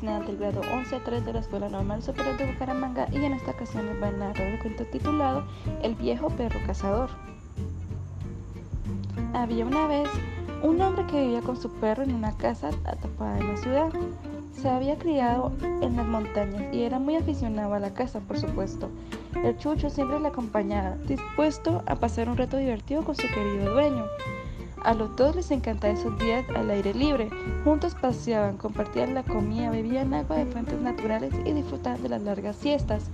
final del grado 11-3 de la Escuela Normal Superior de Bucaramanga y en esta ocasión les va a narrar el cuento titulado El viejo perro cazador. Había una vez un hombre que vivía con su perro en una casa atapada en la ciudad. Se había criado en las montañas y era muy aficionado a la casa, por supuesto. El chucho siempre le acompañaba, dispuesto a pasar un reto divertido con su querido dueño. A los dos les encantaban esos días al aire libre. Juntos paseaban, compartían la comida, bebían agua de fuentes naturales y disfrutaban de las largas siestas.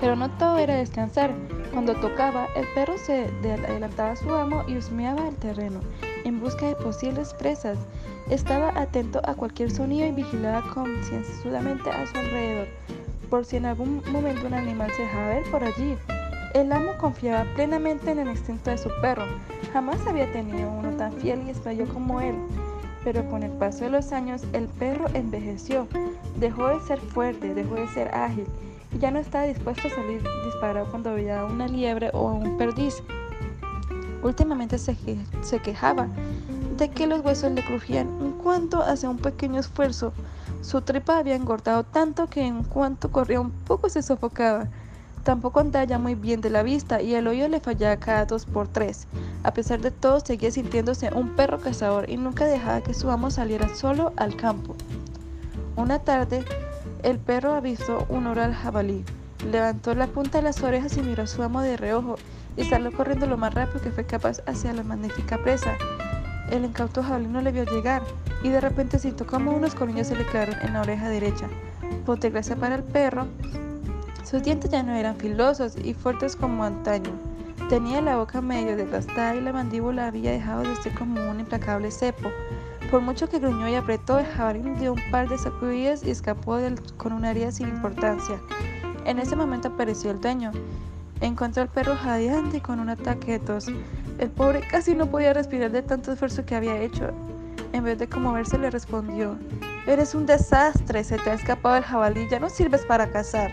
Pero no todo era descansar. Cuando tocaba, el perro se adelantaba a su amo y husmeaba el terreno en busca de posibles presas. Estaba atento a cualquier sonido y vigilaba concienzudamente a su alrededor, por si en algún momento un animal se dejaba ver por allí. El amo confiaba plenamente en el instinto de su perro. Jamás había tenido uno tan fiel y estallo como él. Pero con el paso de los años, el perro envejeció. Dejó de ser fuerte, dejó de ser ágil y ya no estaba dispuesto a salir disparado cuando veía una liebre o un perdiz. Últimamente se, se quejaba de que los huesos le crujían en cuanto hacía un pequeño esfuerzo. Su tripa había engordado tanto que en cuanto corría un poco se sofocaba. Tampoco andaba muy bien de la vista y el oído le fallaba cada dos por tres. A pesar de todo, seguía sintiéndose un perro cazador y nunca dejaba que su amo saliera solo al campo. Una tarde, el perro avistó un oral jabalí. Levantó la punta de las orejas y miró a su amo de reojo y salió corriendo lo más rápido que fue capaz hacia la magnífica presa. El incauto jabalí no le vio llegar y de repente sintió como unos colmillos se le quedaron en la oreja derecha. Por desgracia para el perro, sus dientes ya no eran filosos y fuertes como antaño. Tenía la boca medio desgastada y la mandíbula había dejado de ser como un implacable cepo. Por mucho que gruñó y apretó, el jabalí dio un par de sacudidas y escapó con una herida sin importancia. En ese momento apareció el dueño. Encontró al perro jadeante con un ataque de tos. El pobre casi no podía respirar de tanto esfuerzo que había hecho. En vez de conmoverse, le respondió: Eres un desastre, se te ha escapado el jabalí, ya no sirves para cazar.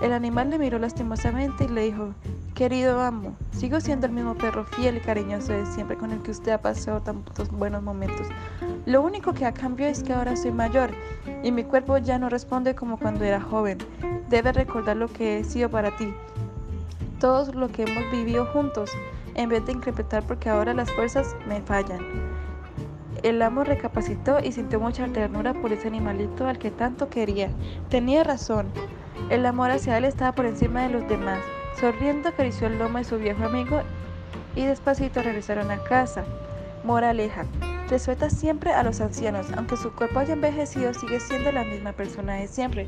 El animal le miró lastimosamente y le dijo, Querido amo, sigo siendo el mismo perro fiel y cariñoso de siempre con el que usted ha pasado tantos buenos momentos. Lo único que ha cambiado es que ahora soy mayor y mi cuerpo ya no responde como cuando era joven. Debes recordar lo que he sido para ti, todo lo que hemos vivido juntos, en vez de incrementar porque ahora las fuerzas me fallan. El amo recapacitó y sintió mucha ternura por ese animalito al que tanto quería. Tenía razón. El amor hacia él estaba por encima de los demás. Sonriendo acarició el lomo de su viejo amigo y despacito regresaron a casa. Moraleja. Respeta siempre a los ancianos, aunque su cuerpo haya envejecido, sigue siendo la misma persona de siempre,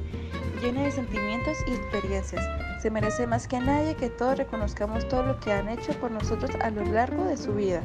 llena de sentimientos y experiencias. Se merece más que nadie que todos reconozcamos todo lo que han hecho por nosotros a lo largo de su vida.